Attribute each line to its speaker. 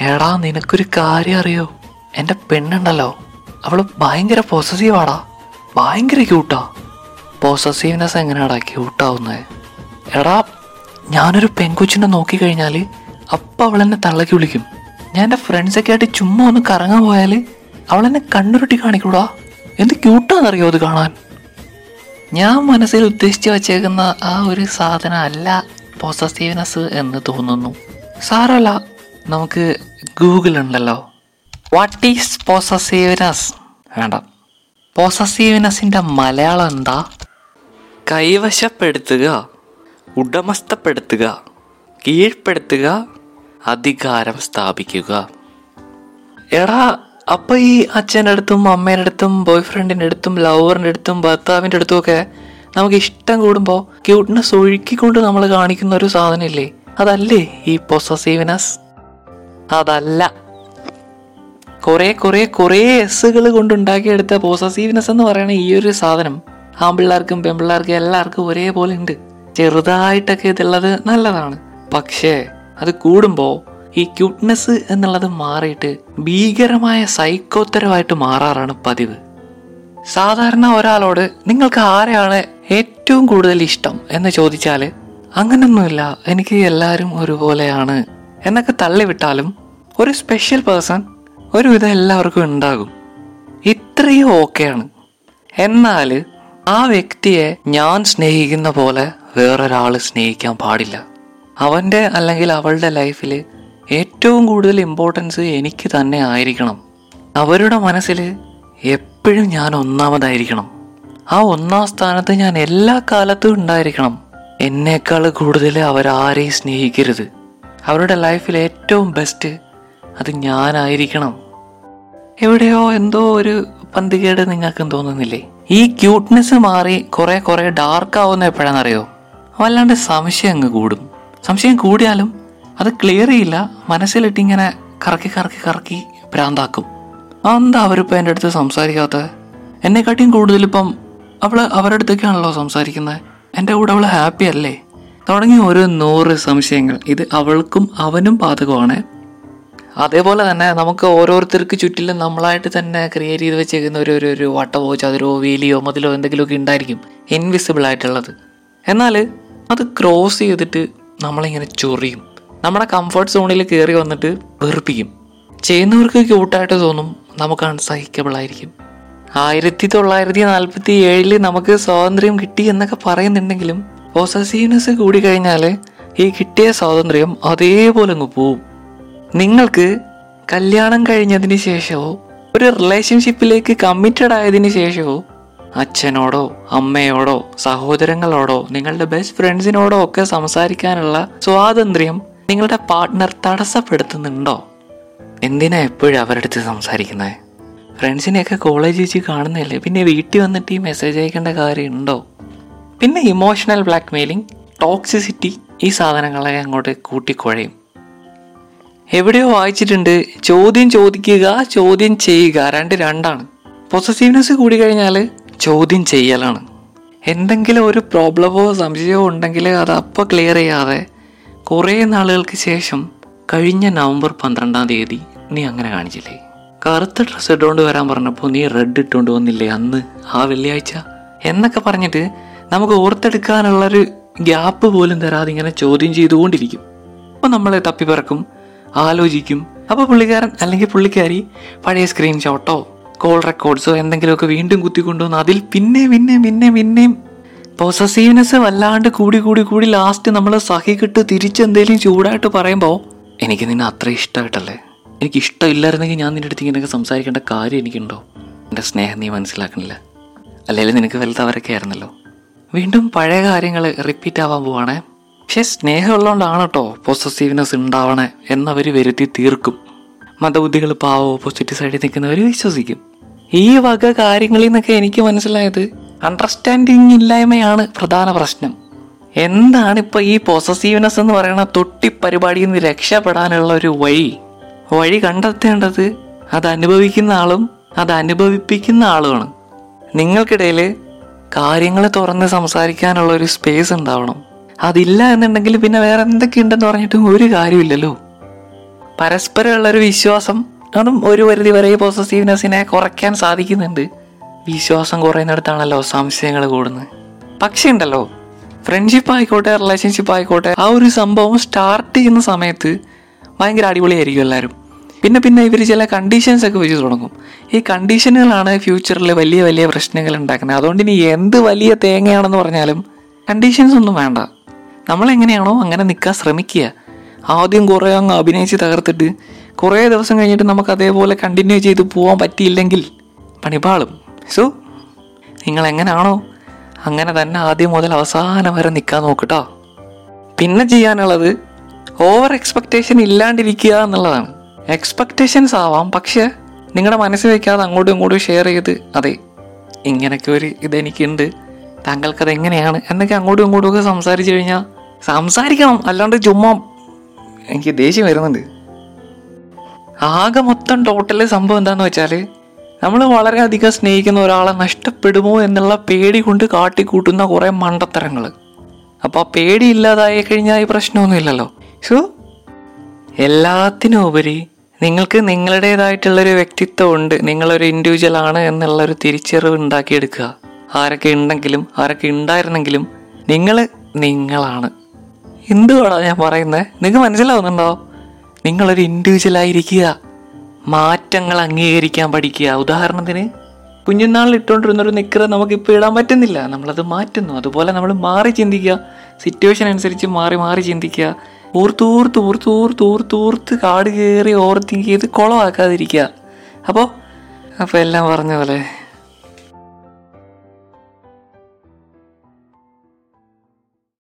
Speaker 1: എടാ നിനക്കൊരു കാര്യം അറിയോ? എന്റെ പെണ്ണുണ്ടല്ലോ. അവൾ ഭയങ്കര പോസസീവാടാ ഭയങ്കര ക്യൂട്ടാ പോസസീവ്നെസ് എങ്ങനെയാടാ ക്യൂട്ടാവുന്നത് എടാ ഞാനൊരു പെൺകൊച്ചിനെ നോക്കിക്കഴിഞ്ഞാൽ അപ്പം അവൾ എന്നെ തള്ളക്കി വിളിക്കും. ഞാൻ എന്റെ ഫ്രണ്ട്സൊക്കെ ആയിട്ട് ചുമ്മാ ഒന്ന് കറങ്ങാൻ പോയാൽ അവൾ എന്നെ കണ്ണുരുട്ടി കാണിക്കൂടാ. എന്ത് ക്യൂട്ടാന്നറിയോ അത് കാണാൻ? ഞാൻ മനസ്സിൽ ഉദ്ദേശിച്ച് വച്ചേക്കുന്ന ആ ഒരു സാധനം അല്ല പോസസീവ്നെസ് എന്ന് തോന്നുന്നു. സാരല്ല നമുക്ക് ഗൂഗിൾ ഉണ്ടല്ലോ. വാട്ട് ഈസ് പോസസീവ്നെസ് വേണ്ട. പോസസീവ്നെസ്സിന്റെ മലയാളം എന്താ? കൈവശപ്പെടുത്തുക ഉടമസ്ഥപ്പെടുത്തുക കീഴ്പ്പെടുത്തുക അധികാരം സ്ഥാപിക്കുക. എടാ അപ്പൊ ഈ അച്ഛന്റെ അടുത്തും അമ്മേന്റെ അടുത്തും ബോയ് ഫ്രണ്ടിന്റെ അടുത്തും ലവറിന്റെ അടുത്തും ഭർത്താവിന്റെ അടുത്തും ഒക്കെ നമുക്ക് ഇഷ്ടം കൂടുമ്പോൾ ക്യൂട്ട്നെസ് ഒഴുക്കിക്കൊണ്ട് നമ്മൾ കാണിക്കുന്ന ഒരു സാധനമില്ലേ? അതല്ലേ ഈ പൊസസീവ്നെസ് അതല്ല. കുറേ കുറേ കുറേ എസ്സുകൾ കൊണ്ടുണ്ടാക്കിയെടുത്ത പോസസീവ്നെസ് എന്ന് പറയുന്ന ഈ ഒരു സാധനം ആൺപിള്ളേർക്കും പെൺപിള്ളേർക്കും എല്ലാവർക്കും ഒരേപോലെ ഉണ്ട്. ചെറുതായിട്ടൊക്കെ ഇതുള്ളത് നല്ലതാണ്. പക്ഷേ അത് കൂടുമ്പോൾ ഈ ക്യൂട്ട്നെസ് എന്നുള്ളത് മാറിയിട്ട് ഭീകരമായ സൈക്കോത്തരമായിട്ട് മാറാറാണ് പതിവ്. സാധാരണ ഒരാളോട് നിങ്ങൾക്ക് ആരെയാണ് ഏറ്റവും കൂടുതൽ ഇഷ്ടം? എന്ന് ചോദിച്ചാൽ അങ്ങനൊന്നുമില്ല. എനിക്ക് എല്ലാവരും ഒരുപോലെയാണ്. എന്നൊക്കെ തള്ളിവിട്ടാലും ഒരു സ്പെഷ്യൽ പേഴ്സൺ ഒരുവിധം എല്ലാവർക്കും ഉണ്ടാകും. ഇത്രയും ഓക്കെയാണ് എന്നാൽ ആ വ്യക്തിയെ ഞാൻ സ്നേഹിക്കുന്ന പോലെ വേറൊരാൾ സ്നേഹിക്കാൻ പാടില്ല. അവന്റെ അല്ലെങ്കിൽ അവളുടെ ലൈഫിൽ ഏറ്റവും കൂടുതൽ ഇമ്പോർട്ടൻസ് എനിക്ക് തന്നെ ആയിരിക്കണം. അവരുടെ മനസ്സിൽ എപ്പോഴും ഞാൻ ഒന്നാമതായിരിക്കണം. ആ ഒന്നാം സ്ഥാനത്ത് ഞാൻ എല്ലാ കാലത്തും ഉണ്ടായിരിക്കണം. എന്നേക്കാൾ കൂടുതൽ അവരാരെയും സ്നേഹിക്കരുത്. അവരുടെ ലൈഫിൽ ഏറ്റവും ബെസ്റ്റ് അത് ഞാനായിരിക്കണം. എവിടെയോ എന്തോ ഒരു പന്തികേട് നിങ്ങൾക്കും തോന്നുന്നില്ലേ? ഈ ക്യൂട്ട്നെസ് മാറി കുറെ കുറെ ഡാർക്ക് ആവുന്ന എപ്പോഴാണെന്നറിയോ? വല്ലാണ്ട് സംശയം അങ്ങ് കൂടും. സംശയം കൂടിയാലും അത് ക്ലിയർ ചെയ്യില്ല. മനസ്സിലിട്ട് ഇങ്ങനെ കറക്കി കറക്കി കറക്കി ഭ്രാന്താക്കും. എന്താ അവരിപ്പോൾ എന്റെ അടുത്ത് സംസാരിക്കാത്തത്? എന്നെക്കാട്ടിയും കൂടുതലിപ്പം അവൾ അവരുടെ അടുത്തൊക്കെയാണല്ലോ സംസാരിക്കുന്നത്. എന്റെ കൂടെ അവൾ ഹാപ്പി അല്ലേ? തുടങ്ങി ഓരോ നൂറ് സംശയങ്ങൾ. ഇത് അവൾക്കും അവനും ബാധകമാണ്. അതേപോലെ തന്നെ നമുക്ക് ഓരോരുത്തർക്ക് ചുറ്റിലും നമ്മളായിട്ട് തന്നെ ക്രിയേറ്റ് ചെയ്ത് വെച്ചേക്കുന്ന ഒരു ഒരു ഒരു വട്ടമോ ചതുരോ വേലിയോ മതിലോ എന്തെങ്കിലുമൊക്കെ ഉണ്ടായിരിക്കും ഇൻവിസിബിൾ ആയിട്ടുള്ളത്. എന്നാൽ അത് ക്രോസ് ചെയ്തിട്ട് നമ്മളിങ്ങനെ ചൊറിയും. നമ്മുടെ കംഫർട്ട് സോണിൽ കയറി വന്നിട്ട് വെറുപ്പിക്കും. ചെയ്യുന്നവർക്ക് ക്യൂട്ടായിട്ട് തോന്നും നമുക്ക് അൺസഹിക്കബിൾ ആയിരിക്കും. ആയിരത്തി തൊള്ളായിരത്തി നാൽപ്പത്തി ഏഴിൽ നമുക്ക് സ്വാതന്ത്ര്യം കിട്ടി എന്നൊക്കെ പറയുന്നുണ്ടെങ്കിലും പോസസീവ്നെസ് കൂടി കഴിഞ്ഞാൽ ഈ കിട്ടിയ സ്വാതന്ത്ര്യം അതേപോലെ അങ്ങ് പോവും. നിങ്ങൾക്ക് കല്യാണം കഴിഞ്ഞതിന് ശേഷമോ ഒരു റിലേഷൻഷിപ്പിലേക്ക് കമ്മിറ്റഡ് ആയതിനു ശേഷമോ അച്ഛനോടോ അമ്മയോടോ സഹോദരങ്ങളോടോ നിങ്ങളുടെ ബെസ്റ്റ് ഫ്രണ്ട്സിനോടോ ഒക്കെ സംസാരിക്കാനുള്ള സ്വാതന്ത്ര്യം നിങ്ങളുടെ പാർട്ട്ണർ തടസ്സപ്പെടുത്തുന്നുണ്ടോ? എന്തിനാ എപ്പോഴും അവരുടെ സംസാരിക്കുന്നത് ഫ്രണ്ട്സിനെയൊക്കെ കോളേജിൽ വെച്ച് കാണുന്നില്ലേ പിന്നെ വീട്ടിൽ വന്നിട്ട് ഈ മെസ്സേജ് അയക്കേണ്ട കാര്യമുണ്ടോ? പിന്നെ ഇമോഷണൽ ബ്ലാക്ക്മെയിലിംഗ് ടോക്സിസിറ്റി ഈ സാധനങ്ങളെ അങ്ങോട്ട് കൂട്ടിക്കുഴയും. എവിടെയോ വായിച്ചിട്ടുണ്ട്. ചോദ്യം ചോദിക്കുക ചോദ്യം ചെയ്യുക. രണ്ട് രണ്ടാണ്. പൊസസീവ്നെസ് കൂടി കഴിഞ്ഞാൽ ചോദ്യം ചെയ്യലാണ്. എന്തെങ്കിലും ഒരു പ്രോബ്ലമോ സംശയമോ ഉണ്ടെങ്കിൽ അത് അപ്പോൾ ക്ലിയർ ചെയ്യാതെ കുറേ നാളുകൾക്ക് ശേഷം കഴിഞ്ഞ നവംബർ പന്ത്രണ്ടാം തീയതി നീ അങ്ങനെ കാണിച്ചില്ലേ? കറുത്ത ഡ്രസ്സ് ഇട്ടുകൊണ്ട് വരാൻ പറഞ്ഞപ്പോൾ നീ റെഡ് ഇട്ടുകൊണ്ട് വന്നില്ലേ അന്ന് ആ വെള്ളിയാഴ്ച? എന്നൊക്കെ പറഞ്ഞിട്ട് നമുക്ക് ഓർത്തെടുക്കാനുള്ളൊരു ഗ്യാപ്പ് പോലും തരാതെ ഇങ്ങനെ ചോദ്യം ചെയ്തുകൊണ്ടിരിക്കും. അപ്പോൾ നമ്മൾ തപ്പിപ്പറക്കും ആലോചിക്കും. അപ്പോൾ പുള്ളിക്കാരൻ അല്ലെങ്കിൽ പുള്ളിക്കാരി പഴയ സ്ക്രീൻഷോട്ടോ കോൾ റെക്കോർഡ്സോ എന്തെങ്കിലുമൊക്കെ വീണ്ടും കുത്തിക്കൊണ്ടുവന്ന് അതിൽ പിന്നെ പിന്നെ പിന്നെ പിന്നെയും പൊസസീവ്നെസ് വല്ലാണ്ട് കൂടി കൂടി കൂടി ലാസ്റ്റ് നമ്മൾ സഹിക്കിട്ട് തിരിച്ചെന്തേലും ചൂടായിട്ട് പറയുമ്പോൾ എനിക്ക് നിന്നെ അത്ര ഇഷ്ടമായിട്ടല്ലേ? എനിക്ക് ഇഷ്ടമില്ലായിരുന്നെങ്കിൽ ഞാൻ നിന്റെ അടുത്ത് ഇങ്ങനെയൊക്കെ സംസാരിക്കേണ്ട കാര്യം എനിക്കുണ്ടോ? എന്റെ സ്നേഹം നീ മനസ്സിലാക്കണില്ല. അല്ലെങ്കിൽ നിനക്ക് വലുതവരൊക്കെ ആയിരുന്നല്ലോ? വീണ്ടും പഴയ കാര്യങ്ങൾ റിപ്പീറ്റ് ആവാൻ പോവാണേ. പക്ഷെ സ്നേഹമുള്ളതുകൊണ്ടാണ് കേട്ടോ പോസസീവ്നെസ് ഉണ്ടാവണേ എന്നവർ വരുത്തി തീർക്കും. മതബുദ്ധികൾ പാവോ ഓപ്പോസിറ്റ് സൈഡിൽ നിൽക്കുന്നവർ വിശ്വസിക്കും. ഈ വക കാര്യങ്ങളിൽ നിന്നൊക്കെ എനിക്ക് മനസ്സിലായത് അണ്ടർസ്റ്റാൻഡിങ് ഇല്ലായ്മയാണ് പ്രധാന പ്രശ്നം. എന്താണ് ഇപ്പൊ ഈ പോസസീവ്നെസ് എന്ന് പറയുന്ന തൊട്ടി പരിപാടിയിൽ നിന്ന് രക്ഷപ്പെടാനുള്ള ഒരു വഴി? വഴി കണ്ടെത്തേണ്ടത് അത് അനുഭവിക്കുന്ന ആളും അത് അനുഭവിപ്പിക്കുന്ന ആളുമാണ്. നിങ്ങൾക്കിടയിൽ കാര്യങ്ങൾ തുറന്ന് സംസാരിക്കാനുള്ള ഒരു സ്പേസ് ഉണ്ടാവണം. അതില്ല എന്നുണ്ടെങ്കിൽ പിന്നെ വേറെ എന്തൊക്കെയുണ്ടെന്ന് പറഞ്ഞിട്ടും ഒരു കാര്യമില്ലല്ലോ. പരസ്പരമുള്ളൊരു വിശ്വാസം അതും ഒരു പരിധി വരെ പോസസീവ്നെസ്സിനെ കുറയ്ക്കാൻ സാധിക്കുന്നുണ്ട്. വിശ്വാസം കുറയുന്നിടത്താണല്ലോ സംശയങ്ങൾ കൂടുന്നത്. പക്ഷേ ഉണ്ടല്ലോ ഫ്രണ്ട്ഷിപ്പ് ആയിക്കോട്ടെ റിലേഷൻഷിപ്പ് ആയിക്കോട്ടെ ആ ഒരു സംഭവം സ്റ്റാർട്ട് ചെയ്യുന്ന സമയത്ത് ഭയങ്കര അടിപൊളിയായിരിക്കും എല്ലാവരും. പിന്നെ പിന്നെ ഇവർ ചില കണ്ടീഷൻസ് ഒക്കെ വെച്ച് തുടങ്ങും. ഈ കണ്ടീഷനുകളാണ് ഫ്യൂച്ചറിൽ വലിയ വലിയ പ്രശ്നങ്ങൾ ഉണ്ടാക്കുന്നത്. അതുകൊണ്ട് ഇനി എന്ത് വലിയ തേങ്ങയാണെന്ന് പറഞ്ഞാലും കണ്ടീഷൻസ് ഒന്നും വേണ്ട. നമ്മളെങ്ങനെയാണോ അങ്ങനെ നിൽക്കാൻ ശ്രമിക്കുക. ആദ്യം കുറേ അങ്ങ് അഭിനയിച്ച് തകർത്തിട്ട് കുറേ ദിവസം കഴിഞ്ഞിട്ട് നമുക്ക് അതേപോലെ കണ്ടിന്യൂ ചെയ്ത് പോകാൻ പറ്റിയില്ലെങ്കിൽ പണിപാളും. സോ നിങ്ങൾ എങ്ങനെയാണോ അങ്ങനെ തന്നെ ആദ്യം മുതൽ അവസാനം വരെ നിൽക്കാൻ നോക്കട്ടോ പിന്നെ ചെയ്യാനുള്ളത് ഓവർ എക്സ്പെക്റ്റേഷൻ ഇല്ലാണ്ടിരിക്കുക എന്നുള്ളതാണ്. എക്സ്പെക്റ്റേഷൻസ് ആവാം പക്ഷേ നിങ്ങളുടെ മനസ്സിൽ വയ്ക്കാതെ അങ്ങോട്ടും ഇങ്ങോട്ടും ഷെയർ ചെയ്ത് അതെ ഇങ്ങനൊക്കെ ഒരു ഇതെനിക്കുണ്ട് താങ്കൾക്കത് എങ്ങനെയാണ് എന്നൊക്കെ അങ്ങോട്ടും ഇങ്ങോട്ടും ഒക്കെ സംസാരിച്ചു കഴിഞ്ഞാൽ സംസാരിക്കണം. അല്ലാണ്ട് ചുമ്മാ എനിക്ക് ദേഷ്യം വരുന്നുണ്ട്. ആകെ മൊത്തം ടോട്ടൽ സംഭവം എന്താണെന്ന് വെച്ചാൽ നമ്മൾ വളരെയധികം സ്നേഹിക്കുന്ന ഒരാളെ നഷ്ടപ്പെടുമോ എന്നുള്ള പേടി കൊണ്ട് കാട്ടിക്കൂട്ടുന്ന കുറേ മണ്ടത്തരങ്ങൾ അപ്പോൾ ആ പേടി ഇല്ലാതായി കഴിഞ്ഞാൽ ഈ പ്രശ്നമൊന്നുമില്ലല്ലോ. സോ എല്ലാത്തിനും ഉപരി നിങ്ങൾക്ക് നിങ്ങളുടേതായിട്ടുള്ളൊരു വ്യക്തിത്വം ഉണ്ട് നിങ്ങളൊരു ഇൻഡിവിജ്വൽ ആണ് എന്നുള്ളൊരു തിരിച്ചറിവ് ഉണ്ടാക്കിയെടുക്കുക. ആരൊക്കെ ഉണ്ടെങ്കിലും ആരൊക്കെ ഉണ്ടായിരുന്നെങ്കിലും നിങ്ങൾ നിങ്ങളാണ്. എന്തുവാടാ ഞാൻ പറയുന്നത് നിങ്ങൾക്ക് മനസ്സിലാവുന്നുണ്ടോ? നിങ്ങളൊരു ഇൻഡിവിജ്വൽ ആയിരിക്കുക. മാറ്റങ്ങൾ അംഗീകരിക്കാൻ പഠിക്കുക. ഉദാഹരണത്തിന് കുഞ്ഞുനാളിൽ ഇട്ടുകൊണ്ടിരുന്ന ഒരു നിക്കറ് നമുക്കിപ്പോൾ ഇടാൻ പറ്റുന്നില്ല. നമ്മളത് മാറ്റുന്നു. അതുപോലെ നമ്മൾ മാറി ചിന്തിക്കുക. സിറ്റുവേഷൻ അനുസരിച്ച് മാറി മാറി ചിന്തിക്കുക. ഊർത്തൂർത്ത് ഊർത്തൂർത്ത് ഊർത്തൂർത്ത് കാട് കയറി ഓവർ ചെയ്ത് കുളമാക്കാതിരിക്കുക. അപ്പോൾ അപ്പോൾ എല്ലാം പറഞ്ഞ പോലെ